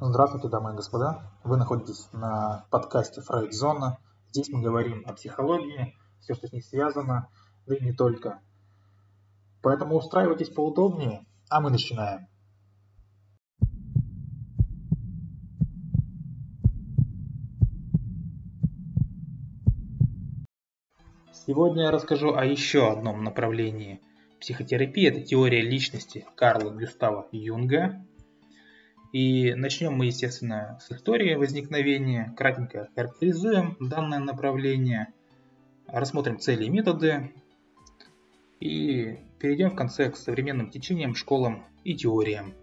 Здравствуйте, дамы и господа. Вы находитесь на подкасте Фрейд-зона. Здесь мы говорим о психологии, все, что с ней связано, да и не только. Поэтому устраивайтесь поудобнее, а мы начинаем. Сегодня я расскажу о еще одном направлении психотерапии. Это теория личности Карла Гюстава Юнга. И начнем мы, естественно, с истории возникновения. Кратенько характеризуем данное направление, рассмотрим цели и методы. И перейдем в конце к современным течениям, школам и теориям.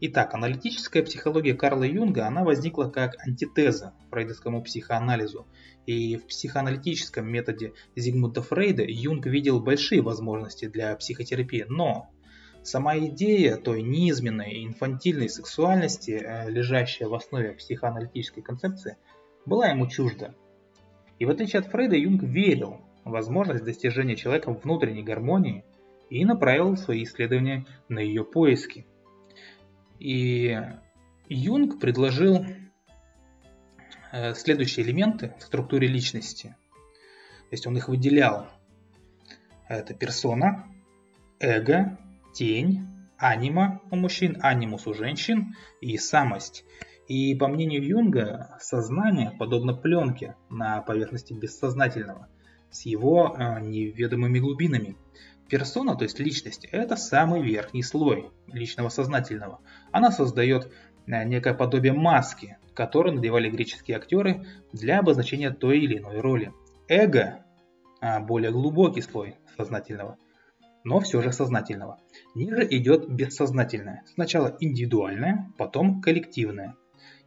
Итак, аналитическая психология Карла Юнга, она возникла как антитеза фрейдовскому психоанализу. И в психоаналитическом методе Зигмунда Фрейда Юнг видел большие возможности для психотерапии, но сама идея той низменной и инфантильной сексуальности, э, лежащая в основе психоаналитической концепции, была ему чужда. И в отличие от Фрейда, Юнг верил в возможность достижения человеком внутренней гармонии и направил свои исследования на ее поиски – и Юнг предложил э, следующие элементы в структуре личности. То есть он их выделял. Это персона, эго, тень, анима у мужчин, анимус у женщин и самость. И по мнению Юнга, сознание подобно пленке на поверхности бессознательного с его э, неведомыми глубинами. Персона, то есть личность, это самый верхний слой личного сознательного. Она создает э, некое подобие маски, которую надевали греческие актеры для обозначения той или иной роли. Эго а, – более глубокий слой сознательного, но все же сознательного. Ниже идет бессознательное. Сначала индивидуальное, потом коллективное.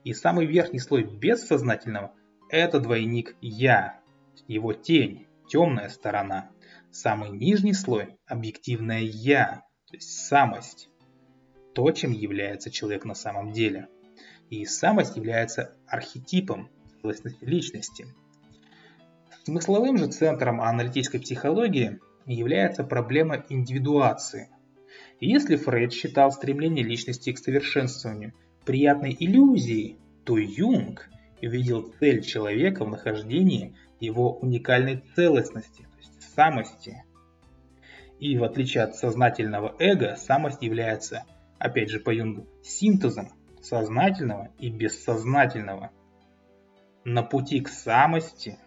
И самый верхний слой бессознательного – это двойник «я», его тень, темная сторона – Самый нижний слой – объективное «я», то есть самость. То, чем является человек на самом деле. И самость является архетипом личности. Смысловым же центром аналитической психологии является проблема индивидуации. Если Фрейд считал стремление личности к совершенствованию приятной иллюзией, то Юнг видел цель человека в нахождении его уникальной целостности, самости. И в отличие от сознательного эго, самость является, опять же по Юнгу, синтезом сознательного и бессознательного. На пути к самости,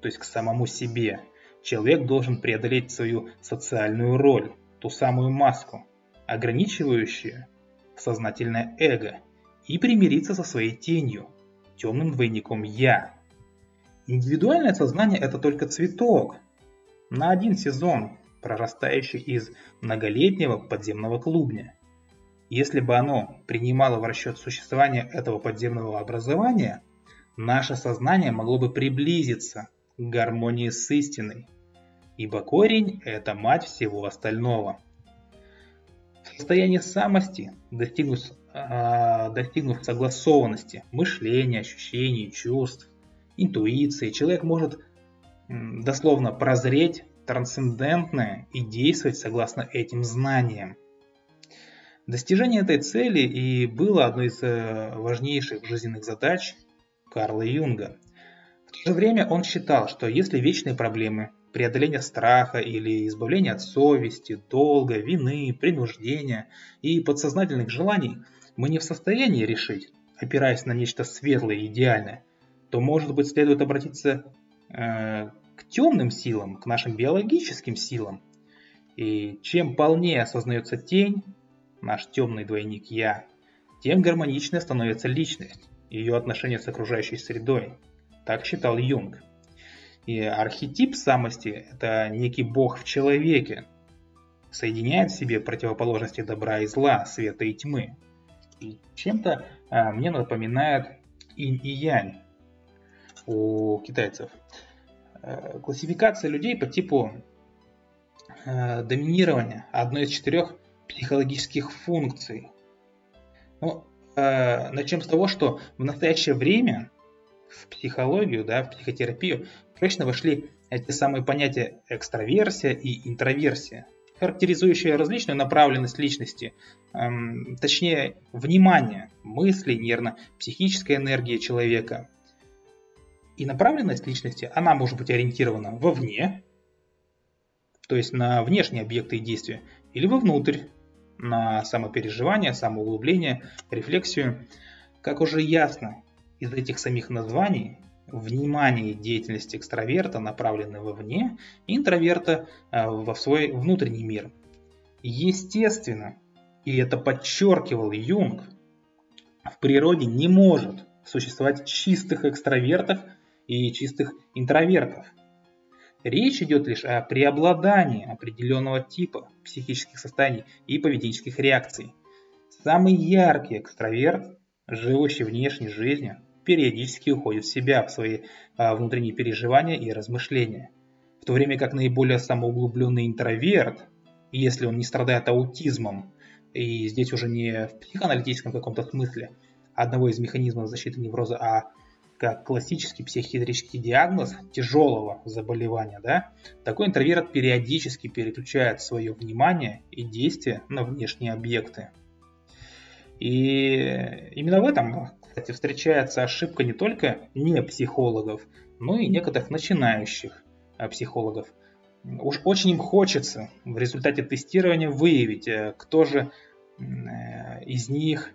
то есть к самому себе, человек должен преодолеть свою социальную роль, ту самую маску, ограничивающую сознательное эго, и примириться со своей тенью, темным двойником «я», Индивидуальное сознание – это только цветок на один сезон, прорастающий из многолетнего подземного клубня. Если бы оно принимало в расчет существование этого подземного образования, наше сознание могло бы приблизиться гармонии с истиной, ибо корень – это мать всего остального. В состоянии самости, достигнув, э, достигнув согласованности мышления, ощущений, чувств, интуиции. Человек может дословно прозреть трансцендентное и действовать согласно этим знаниям. Достижение этой цели и было одной из э, важнейших жизненных задач Карла Юнга. В то же время он считал, что если вечные проблемы преодоления страха или избавления от совести, долга, вины, принуждения и подсознательных желаний мы не в состоянии решить, опираясь на нечто светлое и идеальное, то, может быть, следует обратиться э, к темным силам, к нашим биологическим силам. И чем полнее осознается тень, наш темный двойник «я», тем гармоничнее становится личность, ее отношение с окружающей средой. Так считал Юнг. И архетип самости – это некий бог в человеке, соединяет в себе противоположности добра и зла, света и тьмы. И чем-то а, мне напоминает инь и янь, у китайцев. Э, классификация людей по типу э, доминирования одной из четырех психологических функций. Ну, э, начнем с того, что в настоящее время в психологию, да, в психотерапию прочно вошли эти самые понятия экстраверсия и интроверсия, характеризующие различную направленность личности, эм, точнее, внимание. Мы мысли, нервно-психическая энергия человека. И направленность личности, она может быть ориентирована вовне, то есть на внешние объекты и действия, или вовнутрь, на самопереживание, самоуглубление, рефлексию. Как уже ясно из этих самих названий, внимание и деятельность экстраверта направлены вовне, интроверта э, во свой внутренний мир. Естественно, и это подчеркивал Юнг, в природе не может существовать чистых экстравертов и чистых интровертов. Речь идет лишь о преобладании определенного типа психических состояний и поведенческих реакций. Самый яркий экстраверт, живущий внешней жизнью, периодически уходит в себя, в свои а, внутренние переживания и размышления. В то время как наиболее самоуглубленный интроверт, если он не страдает аутизмом, и здесь уже не в психоаналитическом каком-то смысле одного из механизмов защиты невроза, а как классический психиатрический диагноз тяжелого заболевания, да, такой интроверт периодически переключает свое внимание и действие на внешние объекты. И именно в этом, кстати, встречается ошибка не только не психологов, но и некоторых начинающих а, психологов. Уж очень им хочется в результате тестирования выявить, э, кто же э, из них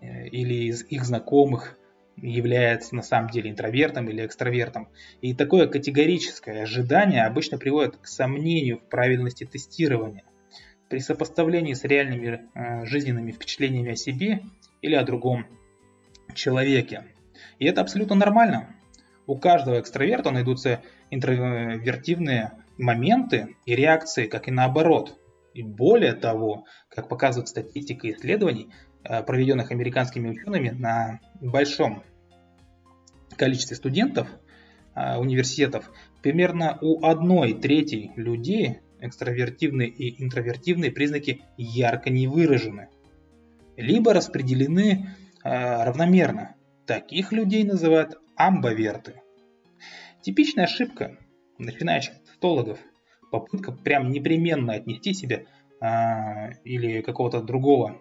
э, или из их знакомых является на самом деле интровертом или экстравертом. И такое категорическое ожидание обычно приводит к сомнению в правильности тестирования при сопоставлении с реальными э, жизненными впечатлениями о себе или о другом человеке. И это абсолютно нормально. У каждого экстраверта найдутся интровертивные моменты и реакции, как и наоборот. И более того, как показывает статистика исследований, Э, проведенных американскими учеными на большом количестве студентов э, университетов, примерно у одной трети людей экстравертивные и интровертивные признаки ярко не выражены, либо распределены равномерно. Таких людей называют амбоверты. Типичная ошибка начинающих тестологов – попытка прям непременно отнести себя или какого-то другого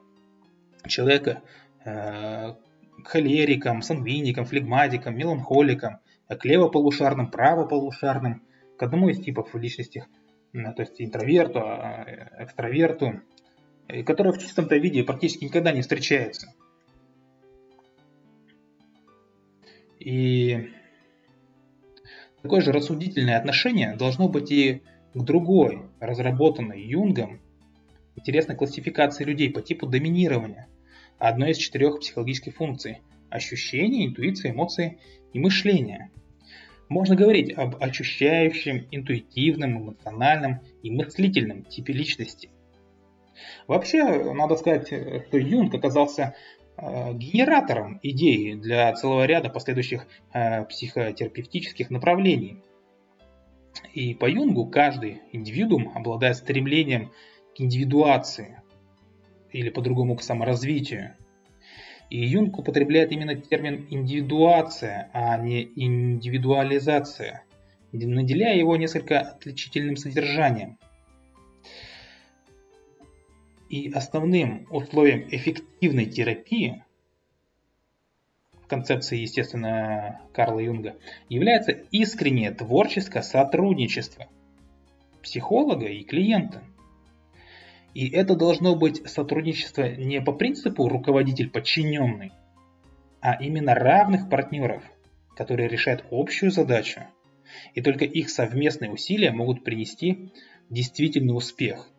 человека э, холериком, сангвиником, флегматиком, меланхоликом, к левополушарным, правополушарным, к одному из типов личности, то есть интроверту, а, экстраверту, которые в чистом-то виде практически никогда не встречаются. И такое же рассудительное отношение должно быть и к другой, разработанной Юнгом, интересной классификации людей по типу доминирования – одной из четырех психологических функций – ощущения, интуиции, эмоции и мышления. Можно говорить об ощущающем, интуитивном, эмоциональном и мыслительном типе личности. Вообще, надо сказать, что Юнг оказался генератором идеи для целого ряда последующих э, психотерапевтических направлений. И по Юнгу каждый индивидуум обладает стремлением к индивидуации, или по-другому к саморазвитию. И Юнг употребляет именно термин индивидуация, а не индивидуализация, наделяя его несколько отличительным содержанием. И основным условием эффективной терапии в концепции, естественно, Карла Юнга является искреннее творческое сотрудничество психолога и клиента – и это должно быть сотрудничество не по принципу руководитель-подчиненный, а именно равных партнеров, которые решают общую задачу. И только их совместные усилия могут принести действительный успех.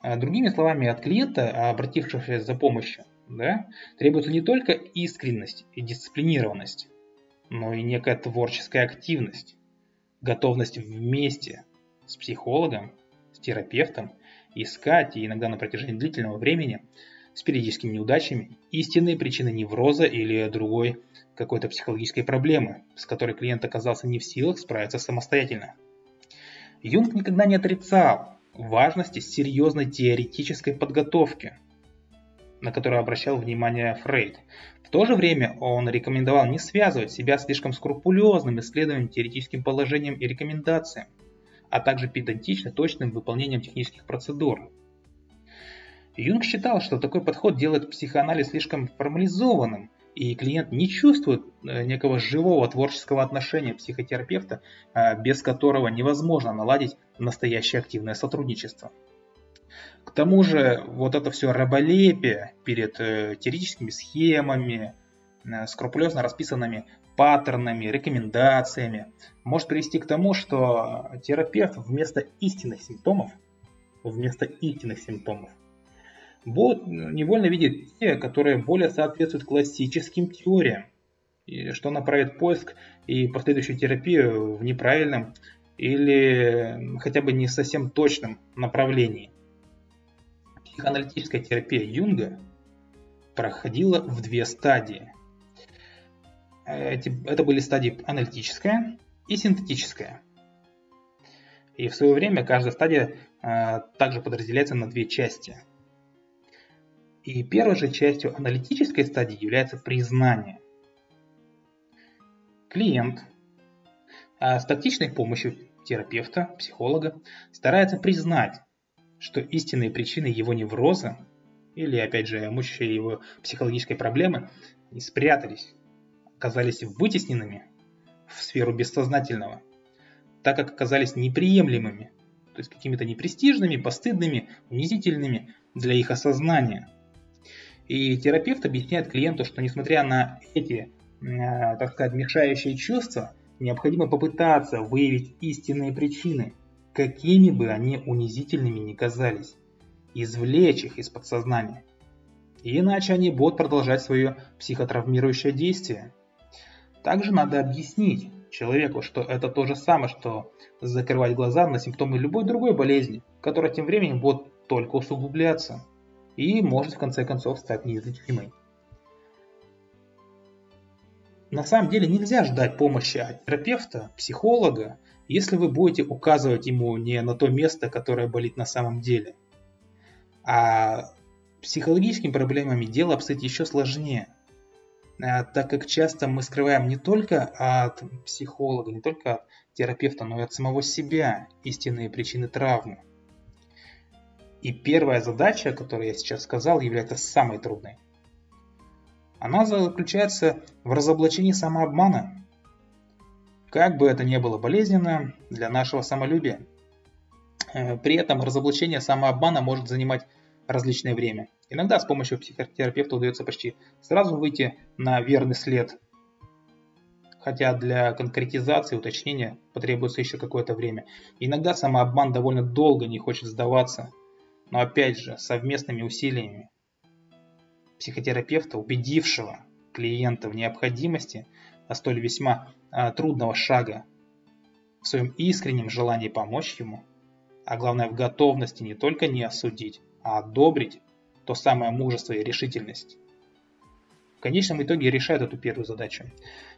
А другими словами, от клиента, обратившегося за помощью, да, требуется не только искренность и дисциплинированность, но и некая творческая активность, готовность вместе с психологом с терапевтом, искать, и иногда на протяжении длительного времени, с периодическими неудачами, истинные причины невроза или другой какой-то психологической проблемы, с которой клиент оказался не в силах справиться самостоятельно. Юнг никогда не отрицал важности серьезной теоретической подготовки, на которую обращал внимание Фрейд. В то же время он рекомендовал не связывать себя слишком скрупулезным исследованием, теоретическим положением и рекомендациям, а также педантично точным выполнением технических процедур. Юнг считал, что такой подход делает психоанализ слишком формализованным, и клиент не чувствует э, некого живого творческого отношения психотерапевта, э, без которого невозможно наладить настоящее активное сотрудничество. К тому же вот это все раболепие перед э, теоретическими схемами, скрупулезно расписанными паттернами, рекомендациями может привести к тому, что терапевт вместо истинных симптомов, вместо истинных симптомов Бот невольно видит те, которые более соответствуют классическим теориям, что направит поиск и последующую терапию в неправильном или хотя бы не совсем точном направлении. Психоаналитическая терапия Юнга проходила в две стадии. Это были стадии аналитическая и синтетическая. И в свое время каждая стадия а, также подразделяется на две части – и первой же частью аналитической стадии является признание. Клиент а с тактичной помощью терапевта, психолога старается признать, что истинные причины его невроза или, опять же, мучащие его психологической проблемы спрятались, оказались вытесненными в сферу бессознательного, так как оказались неприемлемыми, то есть какими-то непрестижными, постыдными, унизительными для их осознания – и терапевт объясняет клиенту, что несмотря на эти, э, так сказать, мешающие чувства, необходимо попытаться выявить истинные причины, какими бы они унизительными ни казались, извлечь их из подсознания. Иначе они будут продолжать свое психотравмирующее действие. Также надо объяснить человеку, что это то же самое, что закрывать глаза на симптомы любой другой болезни, которая тем временем будет только усугубляться и может в конце концов стать неизлечимой. На самом деле нельзя ждать помощи от терапевта, психолога, если вы будете указывать ему не на то место, которое болит на самом деле. А психологическими проблемами дело обстоит еще сложнее, а, так как часто мы скрываем не только от психолога, не только от терапевта, но и от самого себя истинные причины травмы. И первая задача, которую я сейчас сказал, является самой трудной. Она заключается в разоблачении самообмана. Как бы это ни было болезненно для нашего самолюбия. Э, при этом разоблачение самообмана может занимать различное время. Иногда с помощью психотерапевта удается почти сразу выйти на верный след, хотя для конкретизации, уточнения потребуется еще какое-то время. Иногда самообман довольно долго не хочет сдаваться, но опять же совместными усилиями психотерапевта, убедившего клиента в необходимости на столь весьма а, трудного шага, в своем искреннем желании помочь ему, а главное в готовности не только не осудить, а одобрить то самое мужество и решительность. В конечном итоге решает эту первую задачу.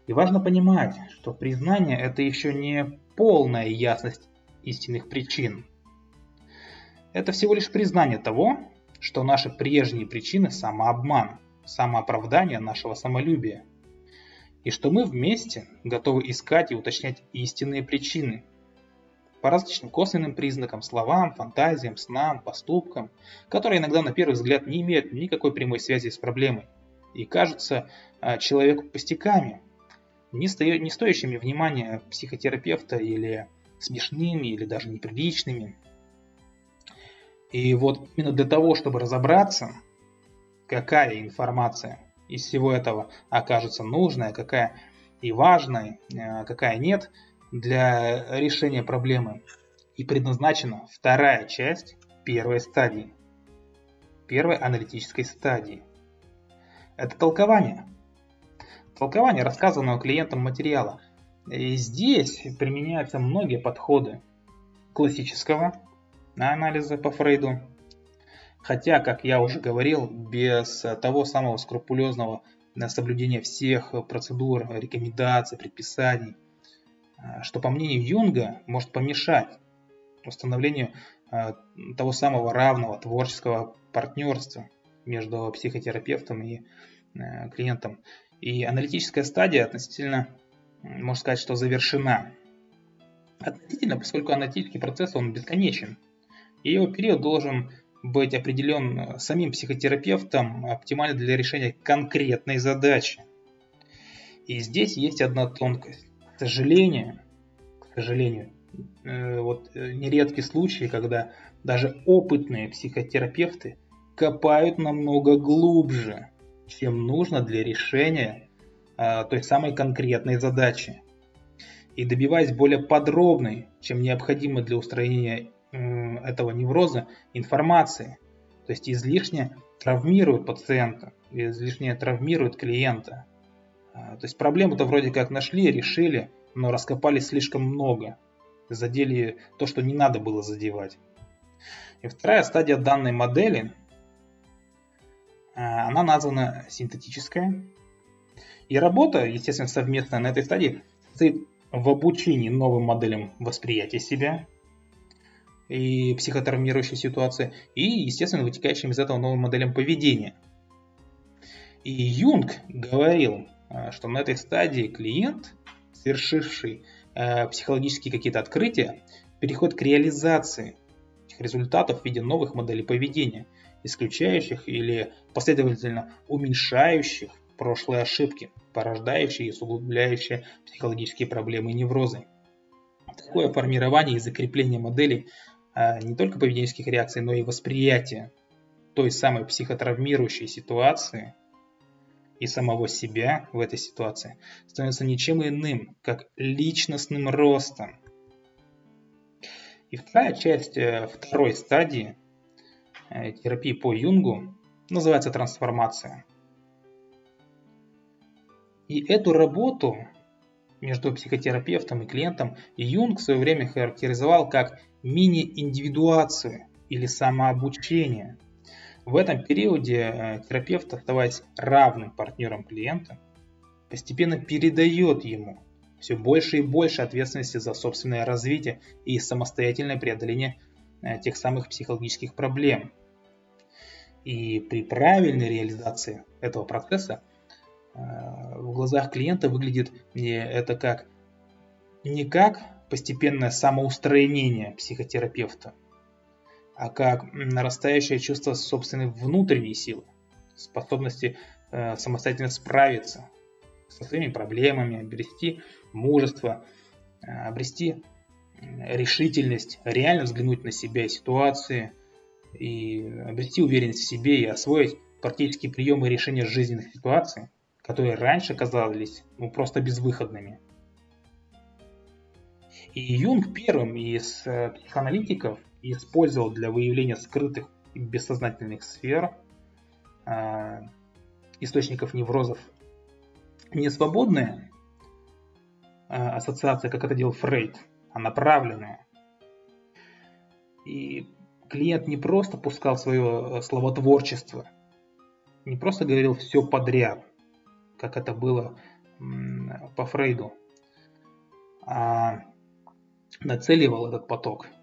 И важно понимать, что признание это еще не полная ясность истинных причин – это всего лишь признание того, что наши прежние причины – самообман, самооправдание нашего самолюбия. И что мы вместе готовы искать и уточнять истинные причины. По различным косвенным признакам, словам, фантазиям, снам, поступкам, которые иногда на первый взгляд не имеют никакой прямой связи с проблемой и кажутся а, человеку пустяками, не, стоящими внимания психотерапевта или смешными, или даже неприличными – и вот именно для того, чтобы разобраться, какая информация из всего этого окажется нужной, какая и важной, э, какая нет, для решения проблемы и предназначена вторая часть первой стадии, первой аналитической стадии. Это толкование. Толкование рассказанного клиентам материала. И здесь применяются многие подходы классического анализа по Фрейду. Хотя, как я уже говорил, без того самого скрупулезного соблюдения всех процедур, рекомендаций, предписаний, а, что, по мнению Юнга, может помешать установлению а, того самого равного творческого партнерства между психотерапевтом и клиентом. И аналитическая стадия относительно, можно сказать, что завершена. Относительно, поскольку аналитический процесс, он бесконечен. И его период должен быть определен самим психотерапевтом оптимально для решения конкретной задачи. И здесь есть одна тонкость. К сожалению, к сожалению, э, вот э, нередки случаи, когда даже опытные психотерапевты копают намного глубже, чем нужно для решения э, той самой конкретной задачи. И добиваясь более подробной, чем необходимо для устранения этого невроза, информации. То есть излишне травмирует пациента, излишне травмирует клиента. А, то есть проблему-то вроде как нашли, решили, но раскопали слишком много. Задели то, что не надо было задевать. И вторая стадия данной модели, а, она названа синтетическая. И работа, естественно, совместная на этой стадии, состоит в обучении новым моделям восприятия себя и психотравмирующей ситуации, и, естественно, вытекающим из этого новым моделям поведения. И Юнг говорил, Э, что на этой стадии клиент, совершивший э, психологические какие-то открытия, переходит к реализации этих результатов в виде новых моделей поведения, исключающих или последовательно уменьшающих прошлые ошибки, порождающие и усугубляющие психологические проблемы и неврозы. Такое формирование и закрепление моделей не только поведенческих реакций, но и восприятия той самой психотравмирующей ситуации – и самого себя в этой ситуации становится ничем иным, как личностным ростом. И вторая часть э, второй стадии э, терапии по Юнгу называется трансформация. И эту работу между психотерапевтом и клиентом Юнг в свое время характеризовал как мини-индивидуацию или самообучение – в этом периоде э, терапевт, оставаясь равным партнером клиента, постепенно передает ему все больше и больше ответственности за собственное развитие и самостоятельное преодоление э, тех самых психологических проблем. И при правильной реализации этого процесса в глазах клиента выглядит это как не как постепенное самоустранение психотерапевта, а как нарастающее чувство собственной внутренней силы, способности э, самостоятельно справиться со своими проблемами, обрести мужество, э, обрести решительность, реально взглянуть на себя и ситуации, и обрести уверенность в себе и освоить практические приемы решения жизненных ситуаций, которые раньше казались ну, просто безвыходными. И Юнг первым из э, психоаналитиков и использовал для выявления скрытых и бессознательных сфер э, источников неврозов не свободные э, ассоциации, как это делал Фрейд, а направленные. И клиент не просто пускал свое словотворчество, не просто говорил все подряд, как это было по Фрейду, а нацеливал этот поток –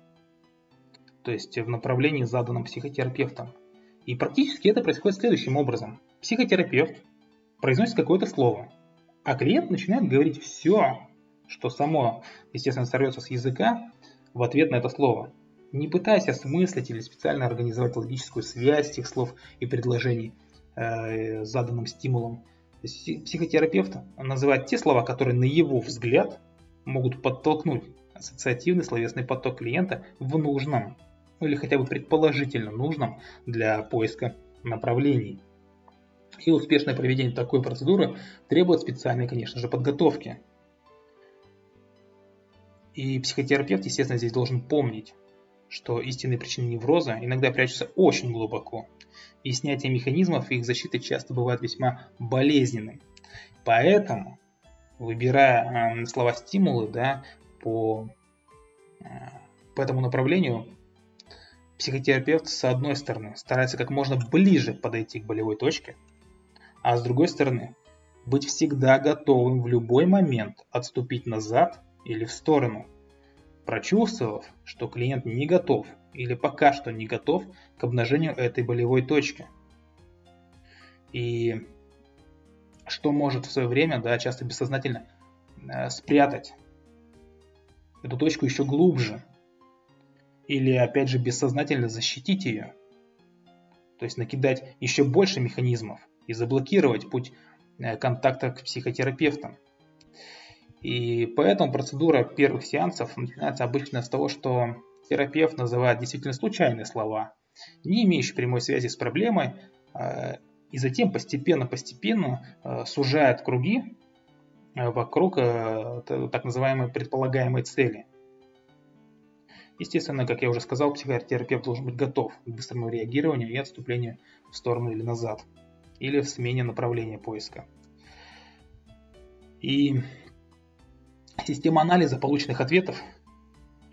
то есть в направлении, заданном психотерапевтом. И практически это происходит следующим образом. Психотерапевт произносит какое-то слово, а клиент начинает говорить все, что само, естественно, сорвется с языка в ответ на это слово. Не пытаясь осмыслить или специально организовать логическую связь этих слов и предложений э, заданным стимулом. Психотерапевт называет те слова, которые на его взгляд могут подтолкнуть ассоциативный словесный поток клиента в нужном ну или хотя бы предположительно нужном для поиска направлений. И успешное проведение такой процедуры требует специальной, конечно же, подготовки. И психотерапевт, естественно, здесь должен помнить, что истинные причины невроза иногда прячутся очень глубоко, и снятие механизмов их защиты часто бывает весьма болезненным. Поэтому, выбирая э, слова-стимулы да, по, э, по этому направлению, Психотерапевт, с одной стороны, старается как можно ближе подойти к болевой точке, а с другой стороны, быть всегда готовым в любой момент отступить назад или в сторону, прочувствовав, что клиент не готов или пока что не готов к обнажению этой болевой точки. И что может в свое время, да, часто бессознательно, э, спрятать эту точку еще глубже, или опять же бессознательно защитить ее, то есть накидать еще больше механизмов и заблокировать путь э, контакта к психотерапевтам. И поэтому процедура первых сеансов начинается обычно с того, что терапевт называет действительно случайные слова, не имеющие прямой связи с проблемой, э, и затем постепенно-постепенно э, сужает круги вокруг так называемой предполагаемой цели – Естественно, как я уже сказал, психотерапевт должен быть готов к быстрому реагированию и отступлению в сторону или назад, или в смене направления поиска. И система анализа полученных ответов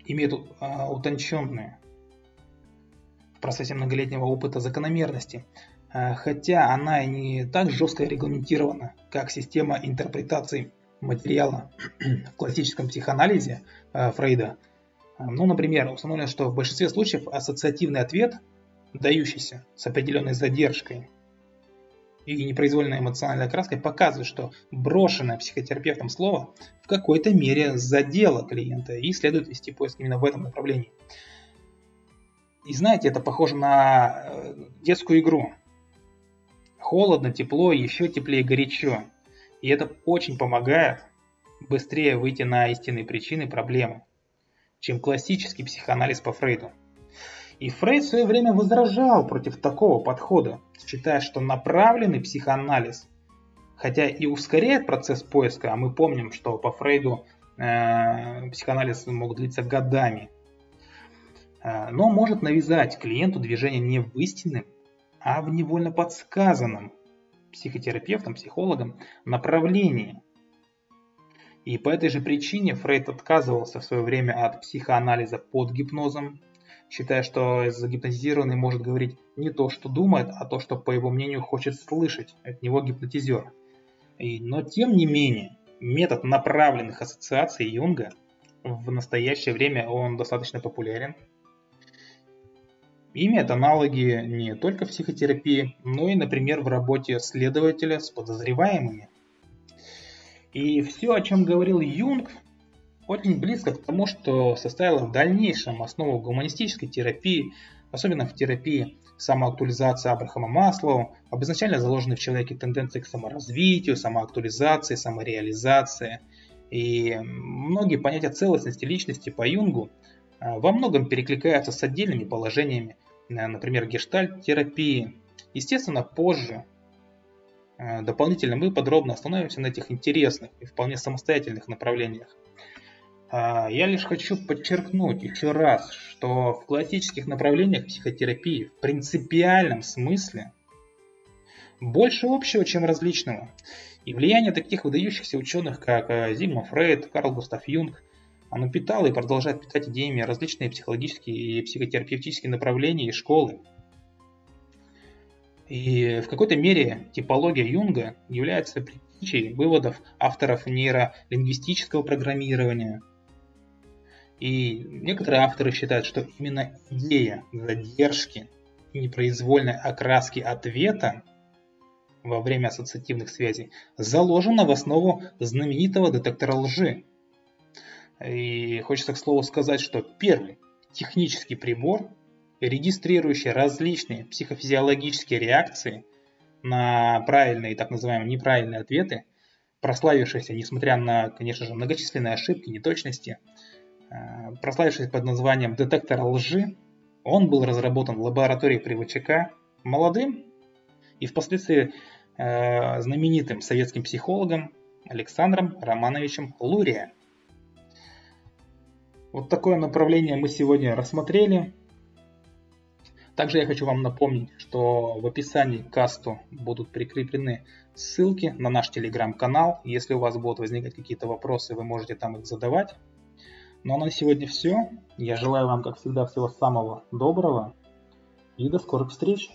имеет а, утонченные в процессе многолетнего опыта закономерности, а, хотя она и не так жестко регламентирована, как система интерпретации материала в классическом психоанализе а, Фрейда – ну, например, установлено, что в большинстве случаев ассоциативный ответ, дающийся с определенной задержкой и непроизвольной эмоциональной окраской, показывает, что брошенное психотерапевтом слово в какой-то мере задело клиента и следует вести поиск именно в этом направлении. И знаете, это похоже на э, детскую игру. Холодно, тепло, еще теплее, горячо. И это очень помогает быстрее выйти на истинные причины проблемы чем классический психоанализ по Фрейду. И Фрейд в свое время возражал против такого подхода, считая, что направленный психоанализ, хотя и ускоряет процесс поиска, а мы помним, что по Фрейду э, психоанализ мог длиться годами, э, но может навязать клиенту движение не в истинном, а в невольно подсказанном психотерапевтом, психологом направлении – и по этой же причине Фрейд отказывался в свое время от психоанализа под гипнозом, считая, что загипнотизированный может говорить не то, что думает, а то, что, по его мнению, хочет слышать от него гипнотизер. И, но тем не менее, метод направленных ассоциаций Юнга в настоящее время он достаточно популярен. Имеет аналоги не только в психотерапии, но и, например, в работе следователя с подозреваемыми. И все, о чем говорил Юнг, очень близко к тому, что составило в дальнейшем основу гуманистической терапии, особенно в терапии самоактуализации Абрахама Маслоу, об изначально заложенной в человеке тенденции к саморазвитию, самоактуализации, самореализации. И многие понятия целостности личности по Юнгу а, во многом перекликаются с отдельными положениями, например, гештальт-терапии. Естественно, позже Э, дополнительно мы подробно остановимся на этих интересных и вполне самостоятельных направлениях. А, я лишь хочу подчеркнуть еще раз, что в классических направлениях психотерапии в принципиальном смысле больше общего, чем различного. И влияние таких выдающихся ученых, как э, Зигмунд Фрейд, Карл Густав Юнг, оно питало и продолжает питать идеями различные психологические и психотерапевтические направления и школы. И в какой-то мере типология Юнга является предтечей выводов авторов нейролингвистического программирования. И некоторые авторы считают, что именно идея задержки и непроизвольной окраски ответа во время ассоциативных связей заложена в основу знаменитого детектора лжи. И хочется к слову сказать, что первый технический прибор регистрирующий различные психофизиологические реакции на правильные и так называемые неправильные ответы, прославившийся, несмотря на, конечно же, многочисленные ошибки, неточности, э, прославившийся под названием детектор лжи, он был разработан в лаборатории при ВЧК молодым и впоследствии э, знаменитым советским психологом Александром Романовичем Лурия. Вот такое направление мы сегодня рассмотрели. Также я хочу вам напомнить, что в описании к касту будут прикреплены ссылки на наш телеграм-канал. Если у вас будут возникать какие-то вопросы, вы можете там их задавать. Ну а на сегодня все. Я желаю вам, как всегда, всего самого доброго и до скорых встреч.